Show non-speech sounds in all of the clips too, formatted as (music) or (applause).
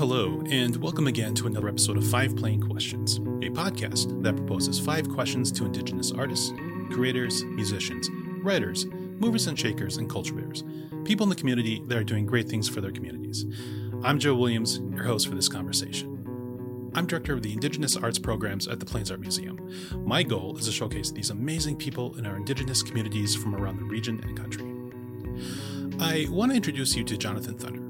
Hello, and welcome again to another episode of Five Plain Questions, a podcast that proposes five questions to Indigenous artists, creators, musicians, writers, movers and shakers, and culture bearers, people in the community that are doing great things for their communities. I'm Joe Williams, your host for this conversation. I'm director of the Indigenous Arts Programs at the Plains Art Museum. My goal is to showcase these amazing people in our Indigenous communities from around the region and country. I want to introduce you to Jonathan Thunder.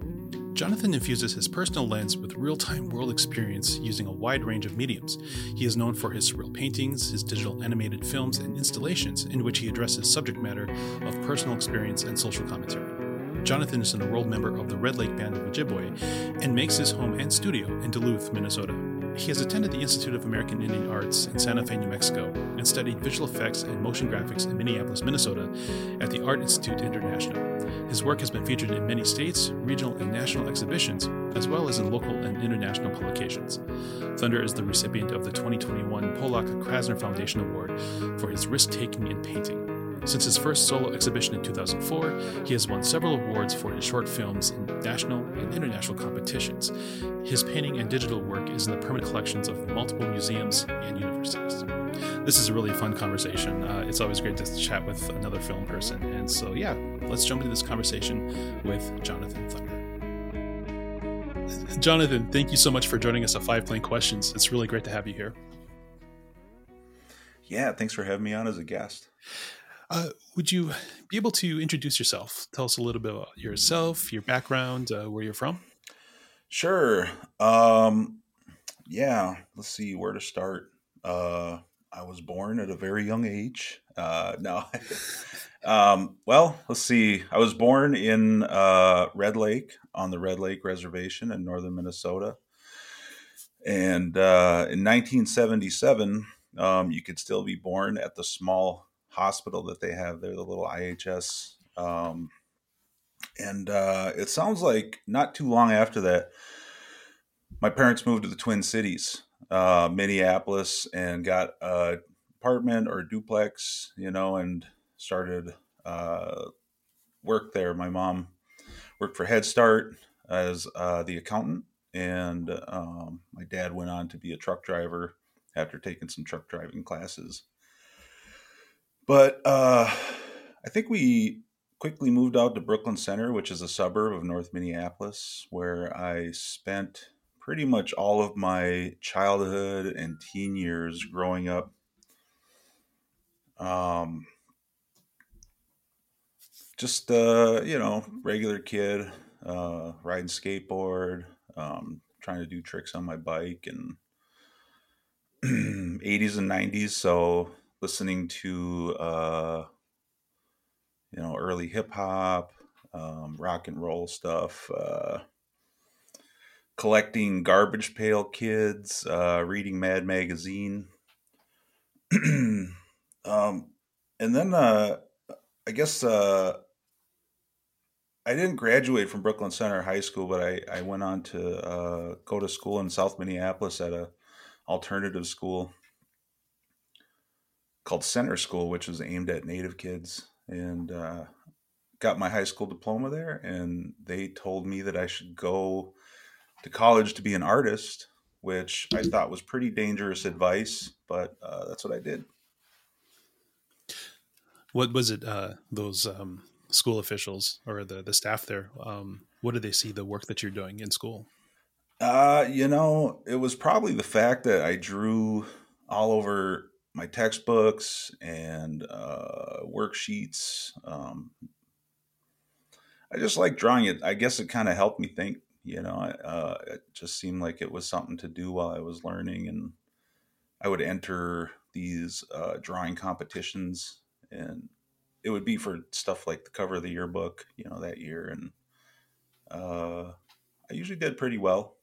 Jonathan infuses his personal lens with real time world experience using a wide range of mediums. He is known for his surreal paintings, his digital animated films, and installations in which he addresses subject matter of personal experience and social commentary. Jonathan is an enrolled member of the Red Lake Band of Ojibwe and makes his home and studio in Duluth, Minnesota. He has attended the Institute of American Indian Arts in Santa Fe, New Mexico, and studied visual effects and motion graphics in Minneapolis, Minnesota at the Art Institute International. His work has been featured in many states, regional, and national exhibitions, as well as in local and international publications. Thunder is the recipient of the 2021 Pollock Krasner Foundation Award for his risk taking in painting. Since his first solo exhibition in 2004, he has won several awards for his short films in national and international competitions. His painting and digital work is in the permanent collections of multiple museums and universities. This is a really fun conversation. Uh, it's always great to chat with another film person. And so, yeah, let's jump into this conversation with Jonathan Thunder. (laughs) Jonathan, thank you so much for joining us at Five Plain Questions. It's really great to have you here. Yeah, thanks for having me on as a guest. Uh, would you be able to introduce yourself? Tell us a little bit about yourself, your background, uh, where you're from. Sure. Um, yeah, let's see where to start. Uh, I was born at a very young age. Uh, (laughs) no, um, well, let's see. I was born in uh, Red Lake on the Red Lake Reservation in northern Minnesota. And uh, in 1977, um, you could still be born at the small hospital that they have there, the little IHS. Um, and uh, it sounds like not too long after that, my parents moved to the Twin Cities, uh, Minneapolis, and got a apartment or a duplex, you know, and started uh, work there. My mom worked for Head Start as uh, the accountant, and um, my dad went on to be a truck driver after taking some truck driving classes. But uh, I think we quickly moved out to Brooklyn Center, which is a suburb of North Minneapolis, where I spent pretty much all of my childhood and teen years growing up. Um, just uh, you know, regular kid, uh, riding skateboard, um, trying to do tricks on my bike, and (clears throat) 80s and 90s. So listening to uh, you know early hip hop, um, rock and roll stuff, uh, collecting Garbage Pail Kids, uh, reading Mad Magazine, (clears throat) um, and then uh, I guess uh, I didn't graduate from Brooklyn Center High School, but I, I went on to uh, go to school in South Minneapolis at a alternative school called Center School, which was aimed at Native kids, and uh, got my high school diploma there. And they told me that I should go to college to be an artist, which I thought was pretty dangerous advice, but uh, that's what I did. What was it? Uh, those um, school officials or the the staff there? Um, what did they see the work that you're doing in school? Uh, you know, it was probably the fact that I drew all over my textbooks and uh, worksheets. Um, I just like drawing it. I guess it kind of helped me think. You know, uh, it just seemed like it was something to do while I was learning, and I would enter these uh, drawing competitions, and it would be for stuff like the cover of the yearbook, you know, that year, and uh, I usually did pretty well.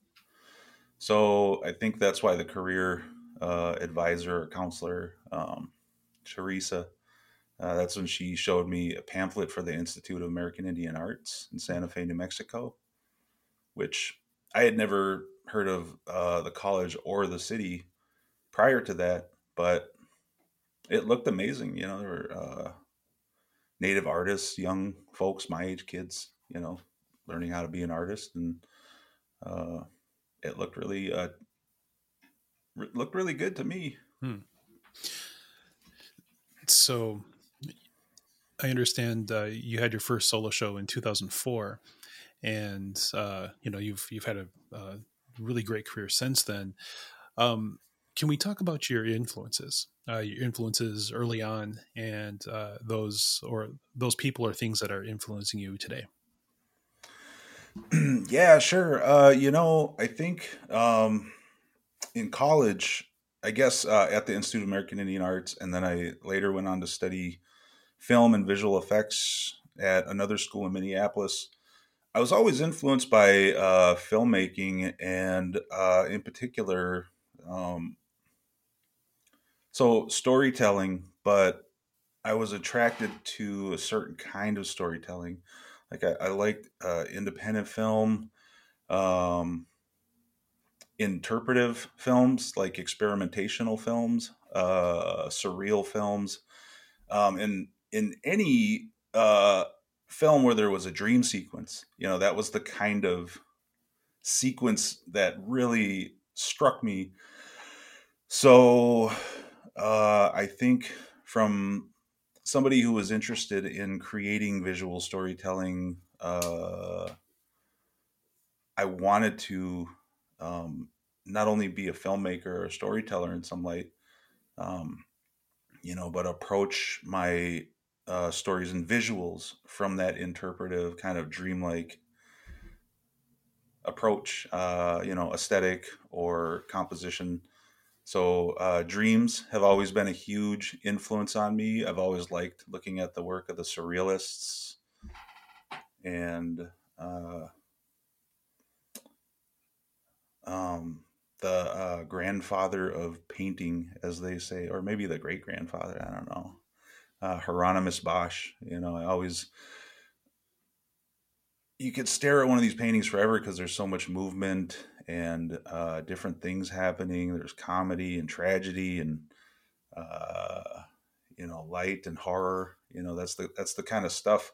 So I think that's why the career uh, advisor or counselor, um, Teresa. Uh, that's when she showed me a pamphlet for the Institute of American Indian Arts in Santa Fe, New Mexico, which I had never heard of uh, the college or the city prior to that, but it looked amazing. You know, there were uh, native artists, young folks, my age kids, you know, learning how to be an artist. And uh, it looked really uh, re- looked really good to me. Hmm. So, I understand uh, you had your first solo show in 2004, and uh, you know you've you've had a, a, really great career since then. Um, can we talk about your influences, uh, your influences early on, and uh, those or those people or things that are influencing you today? (clears throat) yeah, sure. Uh, you know, I think um, in college, I guess uh, at the Institute of American Indian Arts, and then I later went on to study film and visual effects at another school in Minneapolis. I was always influenced by uh, filmmaking, and uh, in particular, um, so storytelling. But I was attracted to a certain kind of storytelling. Like I, I liked uh, independent film, um, interpretive films, like experimentational films, uh, surreal films, um, and in any uh, film where there was a dream sequence, you know, that was the kind of sequence that really struck me. So uh, I think from somebody who was interested in creating visual storytelling, uh, I wanted to um, not only be a filmmaker or a storyteller in some light, um, you know, but approach my uh, stories and visuals from that interpretive kind of dreamlike approach, uh, you know, aesthetic or composition. So uh, dreams have always been a huge influence on me. I've always liked looking at the work of the surrealists and uh, um, the uh, grandfather of painting, as they say, or maybe the great grandfather. I don't know. Uh, Hieronymus Bosch. You know, I always you could stare at one of these paintings forever because there's so much movement and uh, different things happening. There's comedy and tragedy and uh, you know light and horror. You know that's the that's the kind of stuff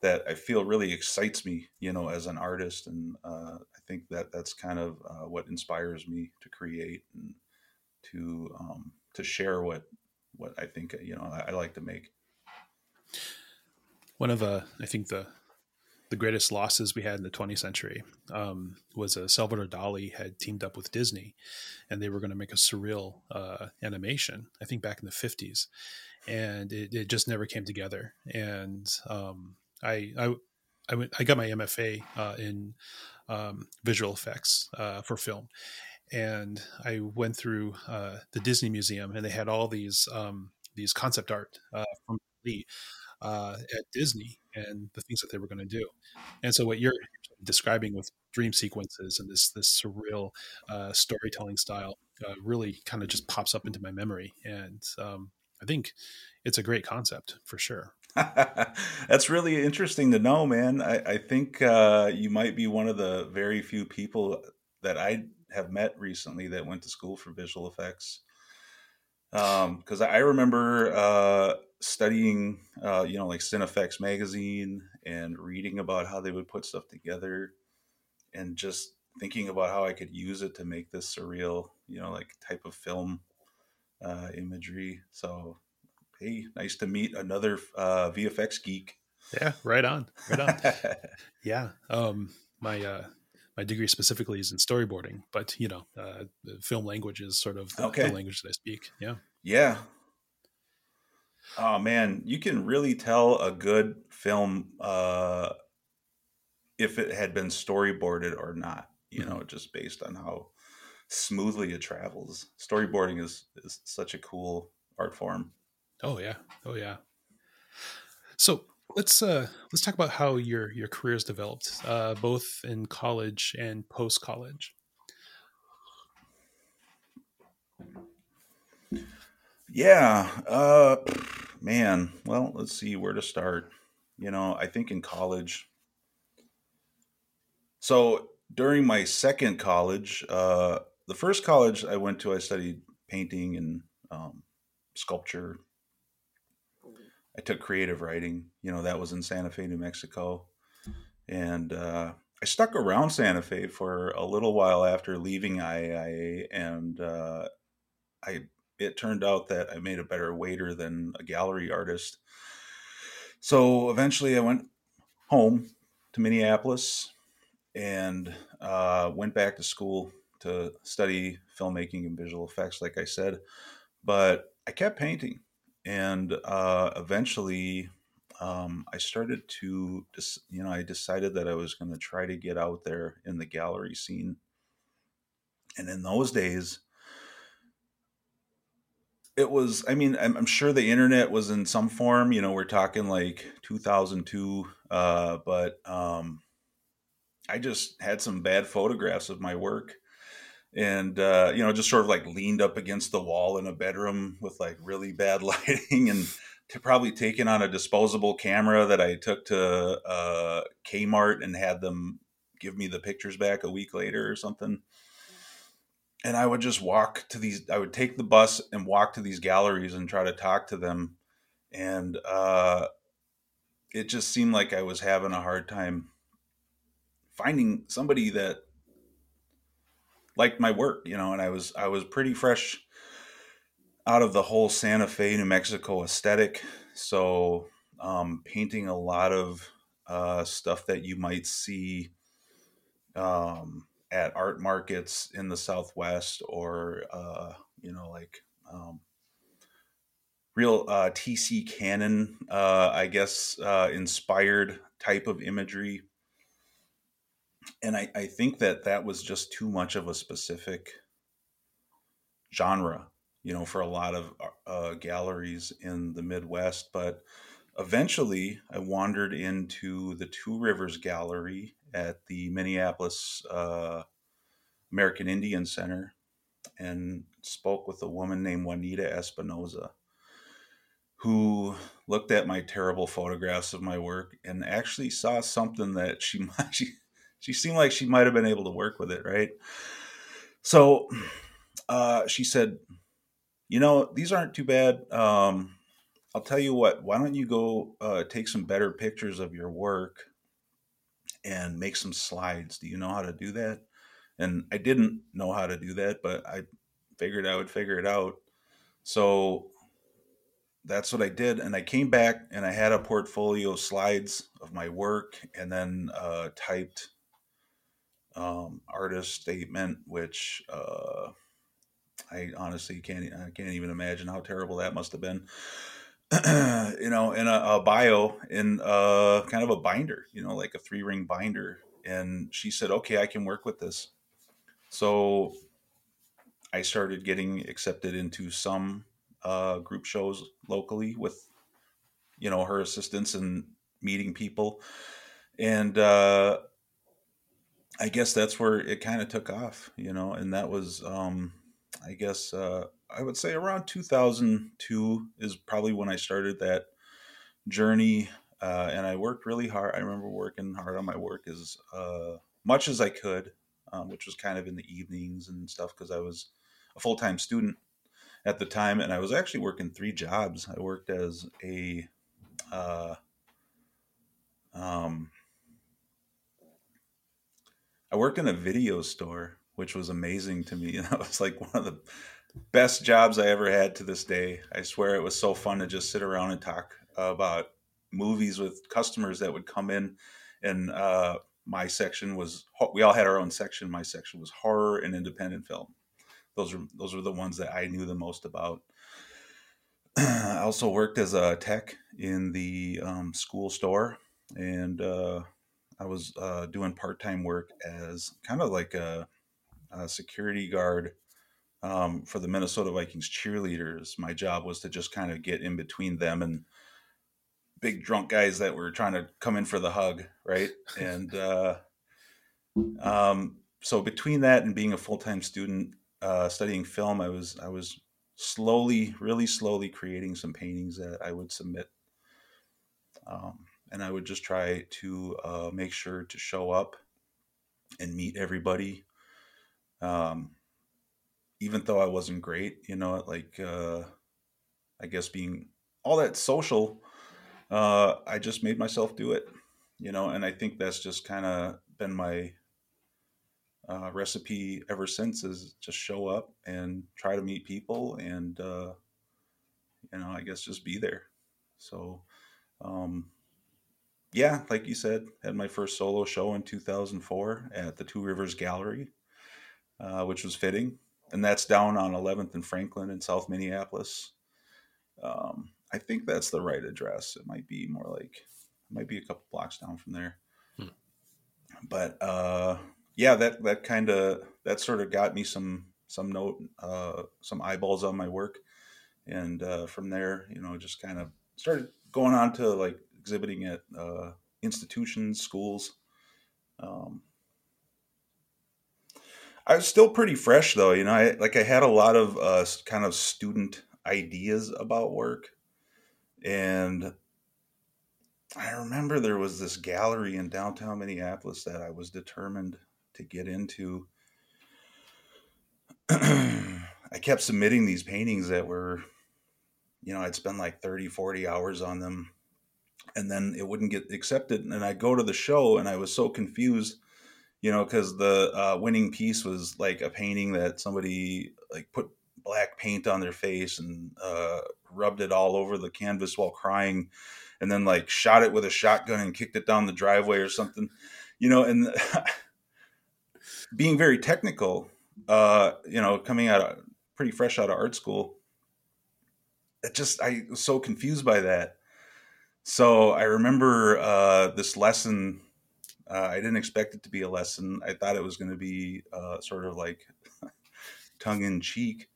that I feel really excites me. You know, as an artist, and uh, think that that's kind of uh, what inspires me to create and to um, to share what what I think you know I, I like to make. One of uh, I think the the greatest losses we had in the 20th century um, was uh, Salvador Dali had teamed up with Disney, and they were going to make a surreal uh, animation. I think back in the 50s, and it, it just never came together. And um, I, I I went I got my MFA uh, in um, visual effects uh, for film, and I went through uh, the Disney Museum, and they had all these um, these concept art uh, from Lee uh, at Disney and the things that they were going to do. And so what you're describing with dream sequences and this this surreal uh, storytelling style uh, really kind of just pops up into my memory. And um, I think it's a great concept for sure. (laughs) That's really interesting to know, man. I, I think uh, you might be one of the very few people that I have met recently that went to school for visual effects. Because um, I remember uh, studying, uh, you know, like Cinefex magazine and reading about how they would put stuff together and just thinking about how I could use it to make this surreal, you know, like type of film uh, imagery. So, hey, nice to meet another uh, VFX geek. Yeah, right on, right on. (laughs) yeah, um, my uh, my degree specifically is in storyboarding, but you know, uh, film language is sort of the, okay. the language that I speak. Yeah, yeah, Oh man, you can really tell a good film uh, if it had been storyboarded or not. You mm-hmm. know, just based on how smoothly it travels. Storyboarding is is such a cool art form. Oh yeah, oh yeah. So let's uh, let's talk about how your your career has developed, uh, both in college and post college. Yeah, uh, man. Well, let's see where to start. You know, I think in college. So during my second college, uh, the first college I went to, I studied painting and um, sculpture. I took creative writing. You know, that was in Santa Fe, New Mexico, and uh, I stuck around Santa Fe for a little while after leaving IAIA, and uh, I it turned out that I made a better waiter than a gallery artist. So eventually, I went home to Minneapolis and uh, went back to school to study filmmaking and visual effects, like I said. But I kept painting, and uh, eventually, um, I started to, you know, I decided that I was going to try to get out there in the gallery scene. And in those days, it was i mean I'm, I'm, sure the internet was in some form you know we're talking like 2002 uh, but um, i just had some bad photographs of my work and uh, you know just sort of like leaned up against the wall in a bedroom with like really bad (laughs) lighting and to probably taken on a disposable camera that i took to uh, kmart and had them give me the pictures back a week later or something and I would just walk to these. I would take the bus and walk to these galleries and try to talk to them, and uh, it just seemed like I was having a hard time finding somebody that liked my work, you know. And I was I was pretty fresh out of the whole Santa Fe, New Mexico aesthetic, so um, painting a lot of uh, stuff that you might see. Um, at art markets in the Southwest or, uh, you know, like um, real uh, TC Cannon, uh, I guess, uh, inspired type of imagery. And I, I think that that was just too much of a specific genre, you know, for a lot of uh, galleries in the Midwest. But eventually I wandered into the Two Rivers Gallery at the Minneapolis uh, American Indian Center and spoke with a woman named Juanita Espinosa, who looked at my terrible photographs of my work and actually saw something that she (laughs) she she seemed like she might have been able to work with it, right? So uh, she said, "You know, these aren't too bad. Um, I'll tell you what. Why don't you go uh, take some better pictures of your work and make some slides? Do you know how to do that?" And I didn't know how to do that, but I figured I would figure it out. So that's what I did. And I came back and I had a portfolio of slides of my work and then uh, typed um, artist statement, which uh, I honestly can't I can't even imagine how terrible that must have been. (clears throat) you know, in a, a bio in a, kind of a binder, you know, like a three ring binder. And she said, "Okay, I can work with this." So I started getting accepted into some uh, group shows locally with, you know, her assistance and meeting people. And uh, I guess that's where it kind of took off, you know, and that was, um, I guess, uh, I would say around 2002 is probably when I started that journey. Uh, and I worked really hard. I remember working hard on my work as uh, much as I could um, which was kind of in the evenings and stuff because I was a full time student at the time, and I was actually working three jobs. I worked as a uh, um, I worked in a video store, which was amazing to me. (laughs) That was like one of the best jobs I ever had to this day. I swear it was so fun to just sit around and talk about movies with customers that would come in and uh, my section was we all had our own section. My section was horror and independent film. Those are those were the ones that I knew the most about. (clears throat) I also worked as a tech in the um, school store, and uh, I was uh, doing part time work as kind of like a, a security guard um, for the Minnesota Vikings cheerleaders. My job was to just kind of get in between them and big drunk guys that were trying to come in for the hug, right? and uh, um, so between that and being a full time student uh, studying film, I was I was slowly, really slowly creating some paintings that I would submit, um, and I would just try to uh, make sure to show up and meet everybody. Um, even though I wasn't great, you know, like uh, I guess being all that social uh, I just made myself do it. you know, and I think that's just kind of been my uh, recipe ever since is just show up and try to meet people and uh, you know i guess just be there so um, yeah like you said had my first solo show in 2004 at the two rivers gallery uh, which was fitting and that's down on 11th and franklin in south minneapolis. Um, i think that's the right address. It might be more like it might be a couple blocks down from there. Hmm. but uh yeah, that that kind of that sort of got me some some note uh, some eyeballs on my work, and uh, from there, you know, just kind of started going on to like exhibiting at uh, institutions, schools. Um, I was still pretty fresh though, you know. I like I had a lot of uh, kind of student ideas about work, and I remember there was this gallery in downtown Minneapolis that I was determined to get into. (clears throat) I kept submitting these paintings that were, you know, I'd spend like 30, 40 hours on them and then it wouldn't get accepted. And I go to the show and I was so confused, you know, because the uh, winning piece was like a painting that somebody like put black paint on their face and uh, rubbed it all over the canvas while crying and then like shot it with a shotgun and kicked it down the driveway or something, you know, and (laughs) being very technical, uh, you know, coming out of, pretty fresh out of art school, it just I was so confused by that. So I remember uh, this lesson. Uh, I didn't expect it to be a lesson. I thought it was going to be uh, sort of like (laughs) tongue in cheek.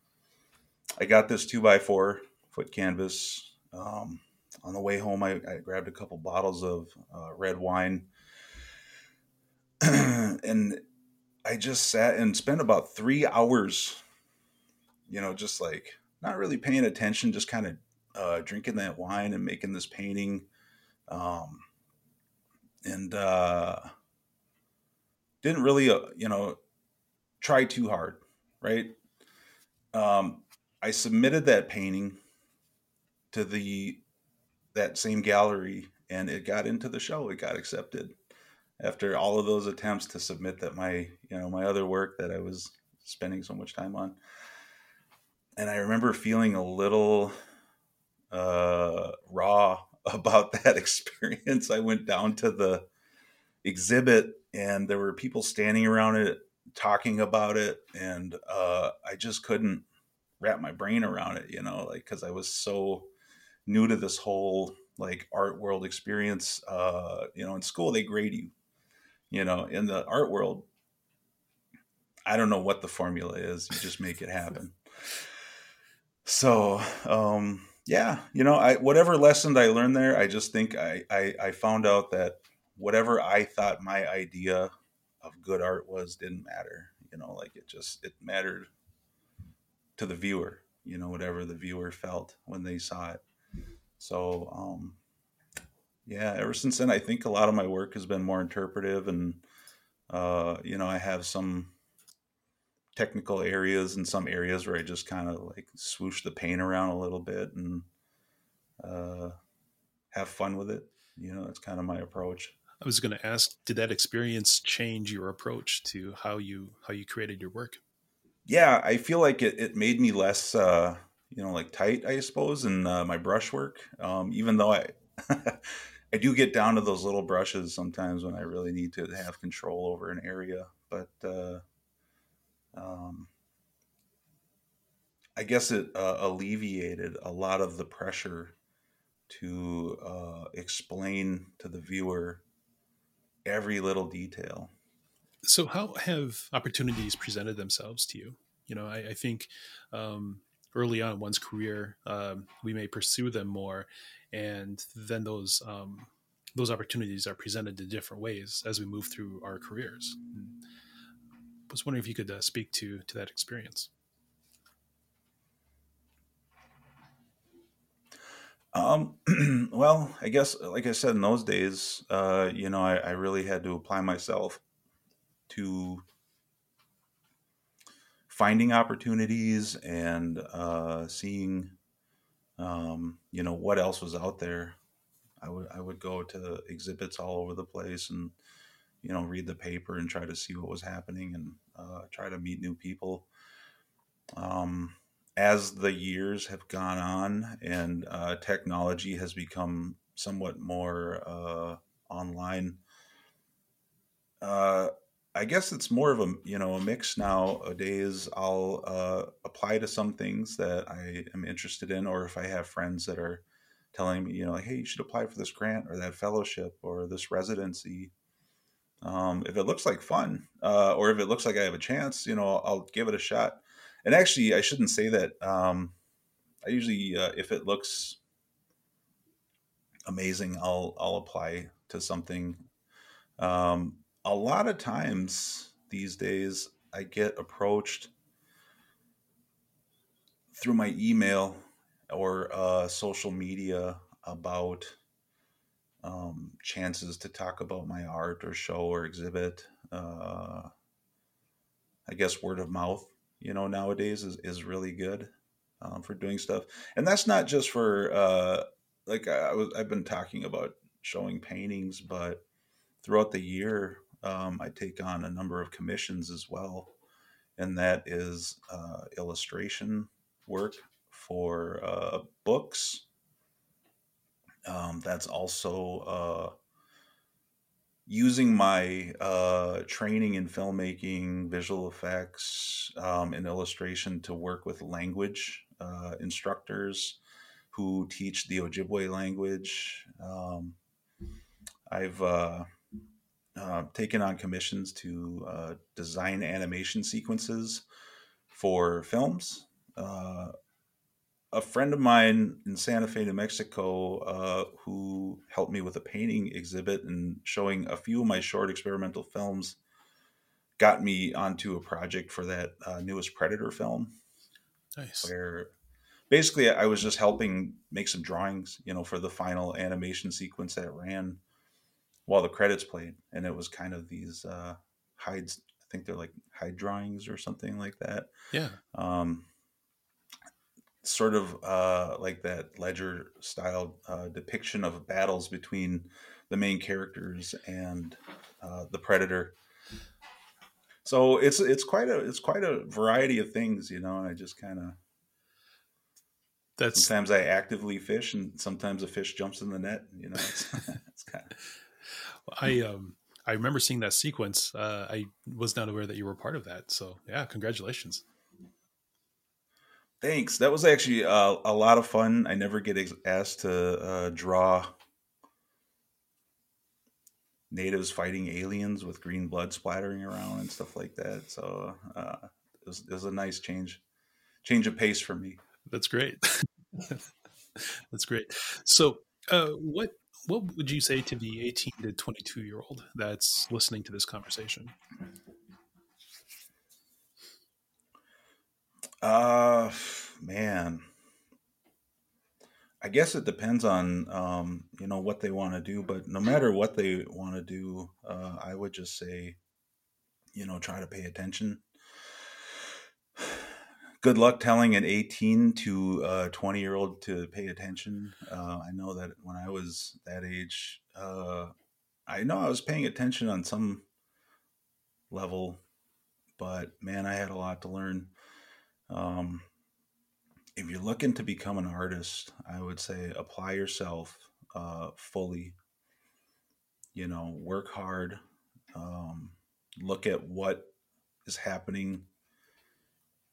I got this two by four foot canvas. Um, on the way home, I, I, grabbed a couple bottles of uh, red wine, (clears throat) and I just sat and spent about three hours, you know, just like not really paying attention, just kind of uh, drinking that wine and making this painting. Um, and uh, didn't really, uh, you know, try too hard, right? Um, I submitted that painting to the that same gallery and it got into the show. It got accepted after all of those attempts to submit that my you know my other work that I was spending so much time on. And I remember feeling a little uh, raw about (laughs) that experience. I went down to the exhibit and there were people standing around it talking about it and uh, I just couldn't wrap my brain around it, you know, like cuz I was so new to this whole like art world experience uh, you know, in school they grade you you know in the art world i don't know what the formula is you just make it happen so um yeah you know i whatever lesson i learned there i just think I, I i found out that whatever i thought my idea of good art was didn't matter you know like it just it mattered to the viewer you know whatever the viewer felt when they saw it. So um yeah, ever since then, I think a lot of my work has been more interpretive, and uh, you know, I have some technical areas and some areas where I just kind of like swoosh the paint around a little bit and uh, have fun with it. You know, that's kind of my approach. I was going to ask, did that experience change your approach to how you how you created your work? Yeah, I feel like it, it made me less, uh, you know, like tight, I suppose, in uh, my brushwork. Um, even though I (laughs) I do get down to those little brushes sometimes when I really need to have control over an area, but uh, um, I guess it uh, alleviated a lot of the pressure to uh, explain to the viewer every little detail. So, how have opportunities presented themselves to you? You know, I, I think um, early on in one's career, um, we may pursue them more, and then those um, those opportunities are presented in different ways as we move through our careers. Was wondering if you could uh, speak to to that experience. Um, (clears throat) well, I guess, like I said, in those days, uh, you know, I, I really had to apply myself to finding opportunities and uh, seeing um, you know what else was out there I would I would go to exhibits all over the place and you know read the paper and try to see what was happening and uh, try to meet new people. Um, as the years have gone on and uh, technology has become somewhat more uh, online, uh, I guess it's more of a you know a mix nowadays. I'll uh, apply to some things that I am interested in, or if I have friends that are telling me, you know, like, hey, you should apply for this grant or that fellowship or this residency. Um, if it looks like fun, uh, or if it looks like I have a chance, you know, I'll, give it a shot. And actually, I shouldn't say that. Um, I usually, uh, if it looks amazing, I'll I'll apply to something. Um, a lot of times these days, I get approached through my email or uh, social media about um, chances to talk about my art or show or exhibit. Uh, I guess word of mouth, you know, nowadays is, is really good um, for doing stuff. And that's not just for, uh, like I was, I've been talking about showing paintings, but throughout the year, um, I take on a number of commissions as well. And that is uh, illustration work for uh, books. Um, that's also uh, using my uh, training in filmmaking, visual effects, um, and illustration to work with language uh, instructors who teach the Ojibwe language. Um, I've uh, uh, taken on commissions to uh, design animation sequences for films. A friend of mine in Santa Fe, New Mexico, uh, who helped me with a painting exhibit and showing a few of my short experimental films, got me onto a project for that uh, newest Predator film. Nice. Where basically I was just helping make some drawings, you know, for the final animation sequence that ran while the credits played, and it was kind of these uh, hides. I think they're like hide drawings or something like that. Yeah. Um, sort of uh, like that ledger style uh, depiction of battles between the main characters and uh, the predator. So it's it's quite a it's quite a variety of things, you know. And I just kind of that's sometimes I actively fish, and sometimes a fish jumps in the net. You know, it's, (laughs) it's kind of. I um I remember seeing that sequence. Uh, I was not aware that you were part of that. So yeah, congratulations. Thanks. That was actually uh, a lot of fun. I never get ex- asked to uh, draw natives fighting aliens with green blood splattering around and stuff like that. So uh, it, was, it was a nice change, change of pace for me. That's great. (laughs) That's great. So, uh, what what would you say to the eighteen to twenty two year old that's listening to this conversation? Uh, man, I guess it depends on um, you know what they want to do. But no matter what they want to do, uh, I would just say, you know, try to pay attention. Good luck telling an 18 to uh, 20 year old to pay attention. Uh, I know that when I was that age, uh, I know I was paying attention on some level, but man, I had a lot to learn. Um, if you're looking to become an artist, I would say apply yourself uh, fully. You know, work hard. Um, look at what is happening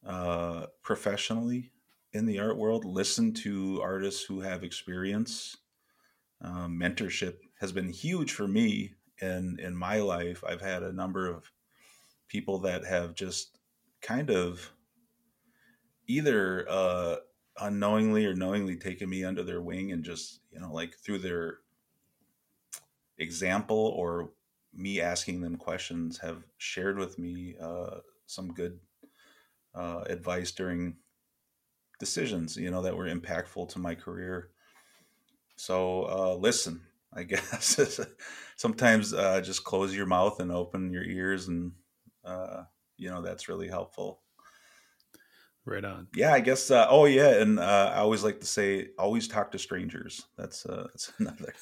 uh, professionally in the art world. Listen to artists who have experience. Um, mentorship has been huge for me in in my life. I've had a number of people that have just kind of either uh, unknowingly or knowingly taken me under their wing and just you know like through their example or me asking them questions have shared with me uh, some good uh, advice during decisions you know that were impactful to my career. So uh, listen i (laughs) guess. Sometimes uh, just close your mouth and open your ears and uh, you know that's really helpful Right on. Yeah, I guess. Uh, oh, yeah, and uh, I always like to say, always talk to strangers. That's uh, that's (laughs) another.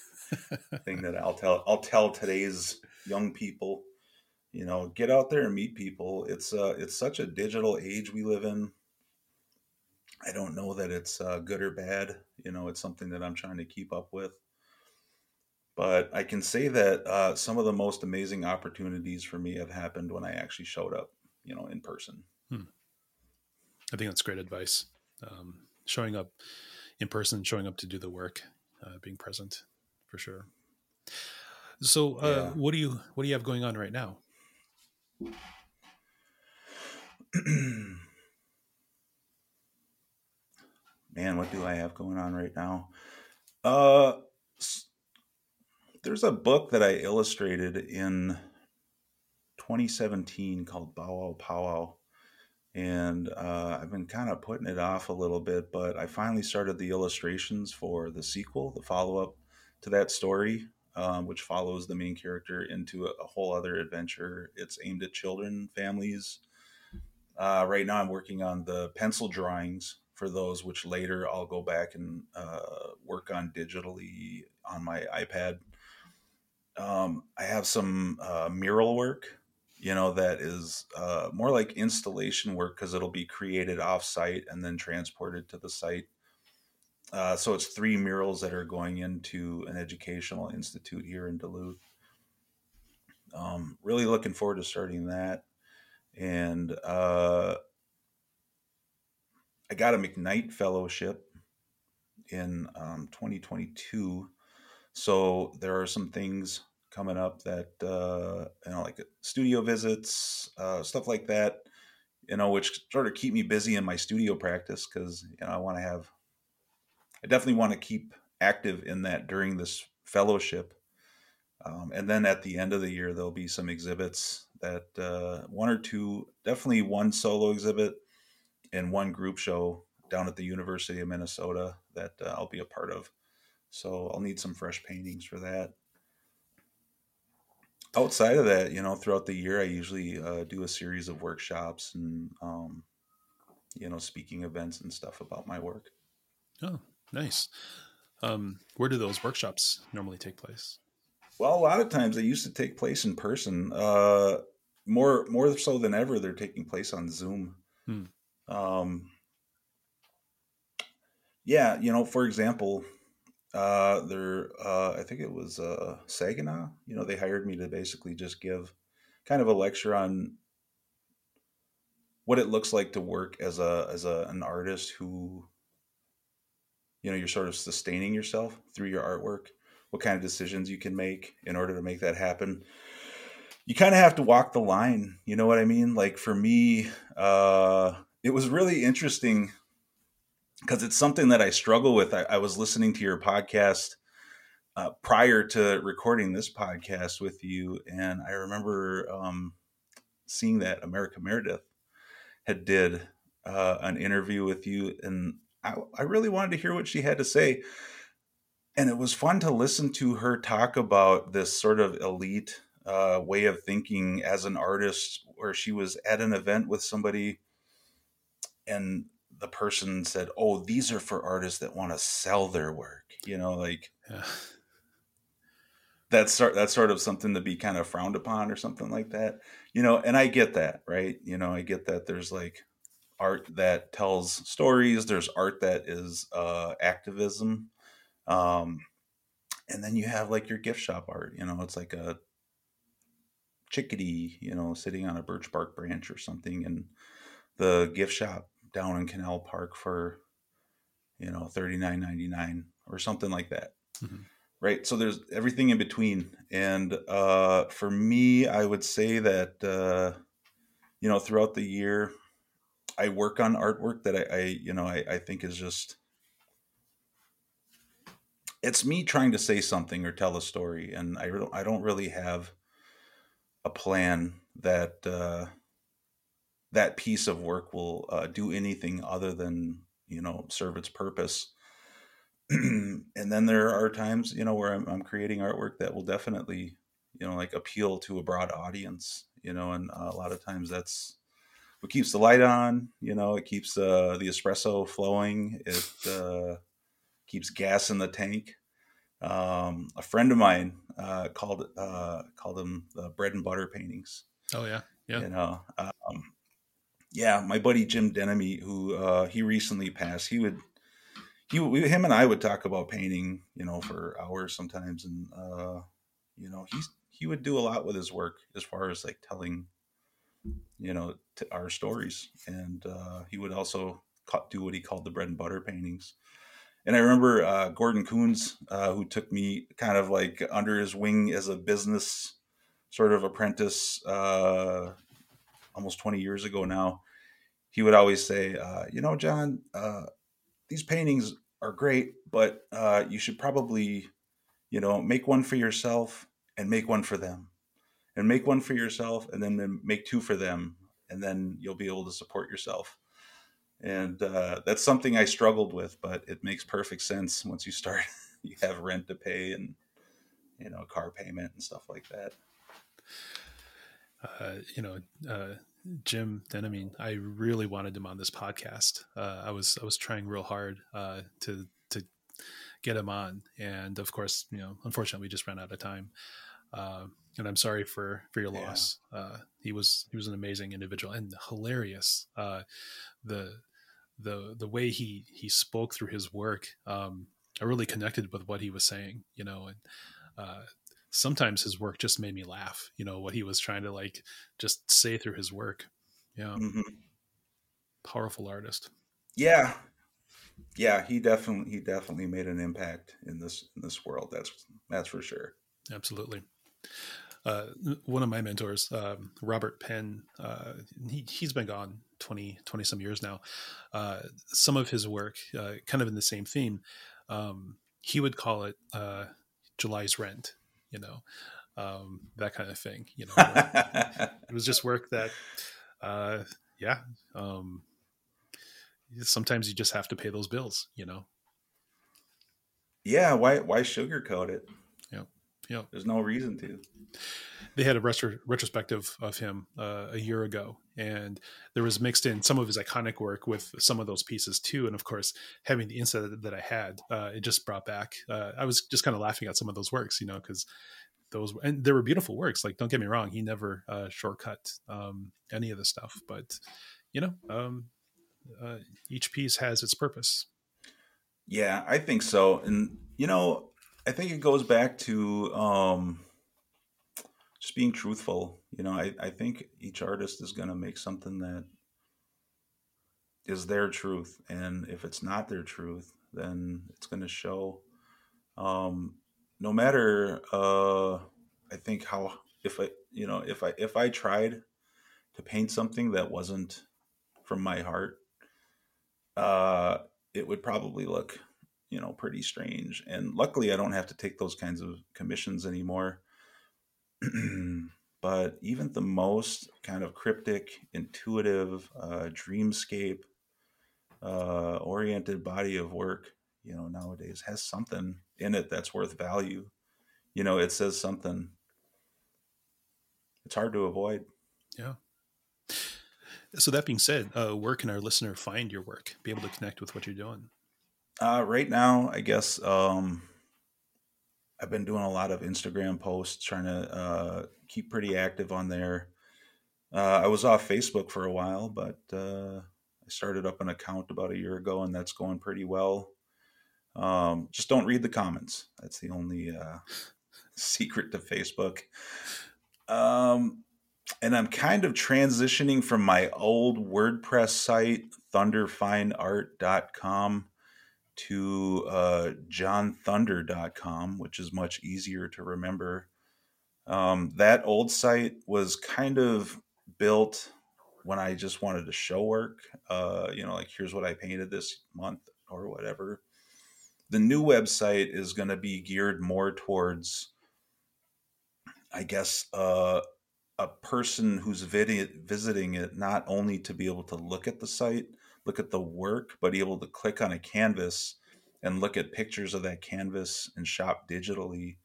thing that I'll tell I'll tell today's young people. You know, get out there and meet people. It's uh it's such a digital age we live in. I don't know that it's uh, good or bad. You know, it's something that I'm trying to keep up with. But I can say that uh, some of the most amazing opportunities for me have happened when I actually showed up, you know, in person. Hmm. I think that's great advice. Um, showing up in person, showing up to do the work, uh, being present, for sure. So, uh, yeah. what do you what do you have going on right now? (clears throat) Man, what do I have going on right now? Uh, there's a book that I illustrated in 2017 called Bow Wow Powwow and uh, I've been kind of putting it off a little bit, but I finally started the illustrations for the sequel, the follow up to that story, um, which follows the main character into a, a, whole other adventure. It's aimed at children, families. Uh, right now, I'm working on the pencil drawings for those, which later I'll go back and uh, work on digitally on my iPad. Um, I have some uh, mural work you know, that is uh, more like installation work because it'll be created off site and then transported to the site. Uh, so it's three murals that are going into an educational institute here in Duluth. Um, really looking forward to starting that. And uh, I got a McKnight Fellowship in um, 2022. So there are some things coming up that uh, you know like studio visits uh, stuff like that you know which sort of keep me busy in my studio practice because you know i want to have i definitely want to keep active in that during this fellowship. Um, and then at the end of the year there'll be some exhibits that uh, one or two definitely one solo exhibit and one group show down at the university of minnesota that uh, i'll be a part of. So i'll need some fresh paintings for that outside of that, you know, throughout the year, I usually uh, do a series of workshops and, um, you know, speaking events and stuff about my work. Oh, nice. Um, where do those workshops normally take place? Well, a lot of times they used to take place in person. Uh, more, more so than ever, they're taking place on Zoom. Hmm. Um, yeah, you know, for example, uh, there, uh, I think it was uh, Saginaw. You know, they hired me to basically just give kind of a lecture on what it looks like to work as a as a an artist who, you know, you're sort of sustaining yourself through your artwork. What kind of decisions you can make in order to make that happen. You kind of have to walk the line. You know what I mean? Like for me, uh, it was really interesting because it's something that I struggle with. I, I was listening to your podcast uh, prior to recording this podcast with you, and I remember um, seeing that America Meredith had did uh, an interview with you, and I, I really wanted to hear what she had to say. And it was fun to listen to her talk about this sort of elite uh, way of thinking as an artist, where she was at an event with somebody and the person said, "Oh, these are for artists that want to sell their work." You know, like yeah. that's sort that's sort of something to be kind of frowned upon or something like that. You know, and I get that, right? You know, I get that there's like art that tells stories, there's art that is uh activism. Um and then you have like your gift shop art, you know, it's like a chickadee, you know, sitting on a birch bark branch or something and the gift shop down in Canal Park for you know thirty nine ninety nine or something like that. Mm-hmm. Right. So there's everything in between, and uh, for me, I would say that uh, you know throughout the year, I work on artwork that I, I you know I, I think is just it's me trying to say something or tell a story, and I don't I don't really have a plan that uh, that piece of work will uh, do anything other than you know serve its purpose (clears throat) and then there are times you know where I'm, I'm, creating artwork that will definitely you know like appeal to a broad audience you know and uh, a lot of times that's what keeps the light on you know it keeps uh, the espresso flowing it uh, keeps gas in the tank Um, a friend of mine uh, called uh, called them the bread and butter paintings. Oh yeah, yeah. You know, um, yeah. My buddy Jim Denomie, who uh, he recently passed, he would he him and I would talk about painting, you know, for hours sometimes, and uh, you know, he's he would do a lot with his work as far as like telling, you know, our stories, and uh, he would also do what he called the bread and butter paintings. And I remember uh, Gordon Coons, uh, who took me kind of like under his wing as a business sort of apprentice uh, almost 20 years ago now. He would always say, uh, you know, John, uh, these paintings are great, but uh, you should probably, you know, make one for yourself and make one for them, and make one for yourself and then make two for them, and then you'll be able to support yourself. And uh, that's something I struggled with, but it makes perfect sense once you start. (laughs) you have rent to pay and you know car payment and stuff like that. Uh, you know, uh, Jim Denomie, I really wanted him on this podcast. Uh, I was I was trying real hard uh, to to get him on, and of course, you know, unfortunately, we just ran out of time. Uh, and I'm sorry for for your yeah. loss. Uh, he was he was an amazing individual and hilarious. Uh, the the the way he he spoke through his work, um, I really connected with what he was saying. You know, and uh, sometimes his work just made me laugh you know what he was trying to like just say through his work. Yeah. Mm-hmm. powerful artist. Yeah. Yeah he definitely he definitely made an impact in this in this world that's that's for sure. Absolutely. Uh, one of my mentors, um, Robert Penn, uh, he, he's been gone 20, 20 some years now. Uh, some of his work, uh, kind of in the same theme, um, he would call it uh, July's Rent you know, um, that kind of thing. You know, (laughs) it was just work that, uh, yeah. Um, sometimes you just have to pay those bills, you know. Yeah, why why sugarcoat it? Yeah, yeah. There's no reason to. They had a retro- retrospective of him uh, a year ago, and there was mixed in some of his iconic work with some of those pieces too. And of course, having the insight that I had, uh, it just brought back. Uh, I was just kind of laughing at some of those works, you know, because those and there were beautiful works. Like, don't get me wrong, he never uh, shortcut um, any of the stuff, but you know, um, uh, each piece has its purpose. Yeah, I think so, and you know, I think it goes back to um, just being truthful. You know, I, I think each artist is going to make something that is their truth. And if it's not their truth, then it's going to show. Um, no matter, uh, I think how, if I, you know, if I, if I tried to paint something that wasn't from my heart, uh, it would probably look, you know, pretty strange. And luckily, I don't have to take those kinds of commissions anymore. (clears throat) but even the most kind of cryptic, intuitive, uh, dreamscape uh, oriented body of work, you know, nowadays has something in it that's worth value. You know, it says something. It's hard to avoid. Yeah. So that being said, uh, where can our listener find your work? Be able to connect with what you're doing. Uh, right now, I guess um, I've been doing a lot of Instagram posts, trying to uh, keep pretty active on there. Uh, I was off Facebook for a while, but uh, I started up an account about a year ago, and that's going pretty well. Um, just don't read the comments. That's the only uh, (laughs) secret to Facebook. Um, and I'm kind of transitioning from my old WordPress site, thunderfineart.com to uh, johnthunder.com, which is much easier to remember. Um, that old site was kind of built when I just wanted to show work. Uh, you know, like here's what I painted this month or whatever. The new website is going to be geared more towards, I guess, uh, a person who's vid- visiting it not only to be able to look at the site, look at the work, but able to click on a canvas and look at pictures of that canvas and shop digitally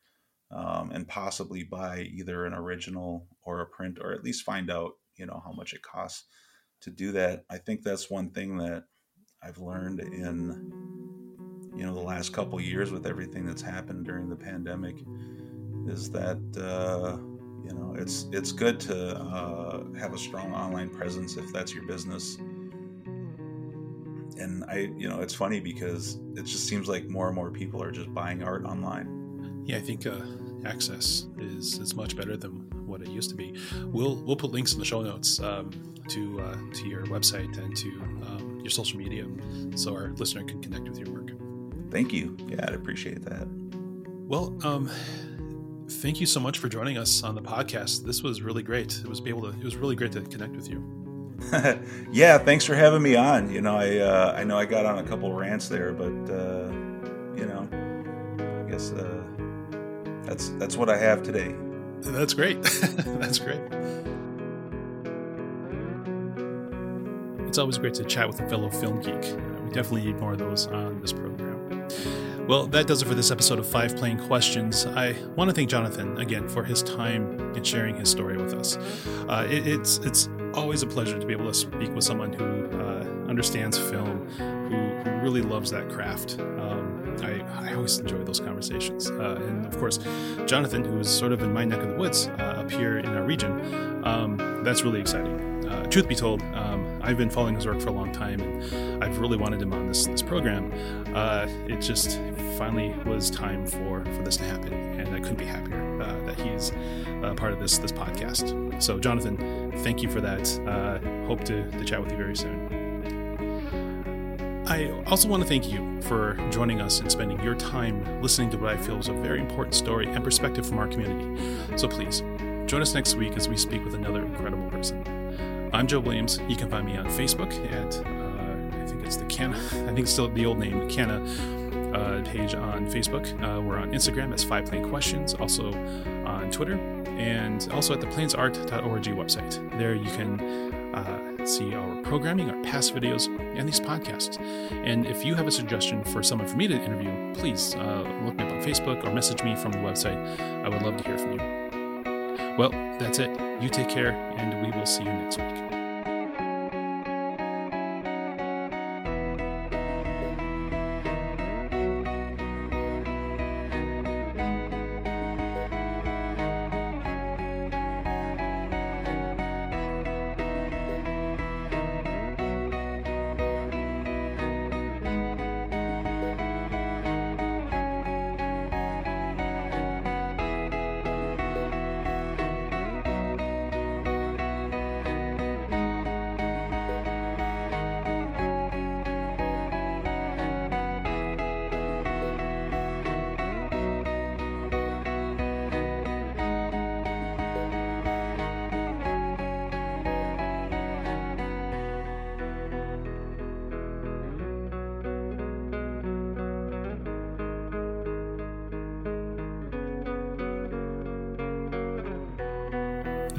um, and possibly buy either an original or a print or at least find out you know how much it costs to do that. I think that's one thing that i've learned in you know the last couple years with everything that's happened during the pandemic is that uh, you know it's it's good to uh, have a strong online presence if that's your business and i you know it's funny because it just seems like more and more people are just buying art online yeah i think uh, access is is much better than what it used to be we'll we'll put links in the show notes um, to uh, to your website and to um, your social media so our listener can connect with your work thank you yeah i'd appreciate that well um thank you so much for joining us on the podcast. This was really great. It was be able to. It was really great to connect with you. (laughs) yeah, thanks for having me on. You know, I uh, I know I got on a couple rants there, but uh, you know, I guess uh, that's that's what I have today. That's great. (laughs) that's great. It's always great to chat with a fellow film geek. we definitely need more of those on this program. Well, that does it for this episode of Five Plain Questions. I want to thank Jonathan again for his time and sharing his story with us. Uh, it, it's it's always a pleasure to be able to speak with someone who uh, understands film, who, who, really loves that craft. Um, I, I, always enjoy those conversations. Uh, and of course, Jonathan, who is sort of in my neck of the woods uh, up here in our region, um, that's really exciting uh, truth be told, um, I've been following his work for a long time, and I've really wanted him on this this program. Uh, it just finally was time for for this to happen, and I couldn't be happier uh, that he's part of this this podcast. So, Jonathan, thank you for that. Uh, hope to, to chat with you very soon. I also want to thank you for joining us and spending your time listening to what I feel is a very important story and perspective from our community. So please join us next week as we speak with another incredible person. I'm Joe Williams. You can find me on Facebook at, uh, I think it's the Canna, (laughs) I think it's still the old name, Canna uh, page on Facebook. Uh, we're on Instagram as Five Plain Questions, also on Twitter, and also at the plainsart.org website. There you can uh, see our programming, our past videos, and these podcasts. And if you have a suggestion for someone for me to interview, please uh, look me up on Facebook or message me from the website. I would love to hear from you. Well, that's it. You take care, and we will see you next week.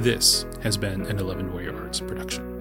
This has been an 11 Warrior Arts production.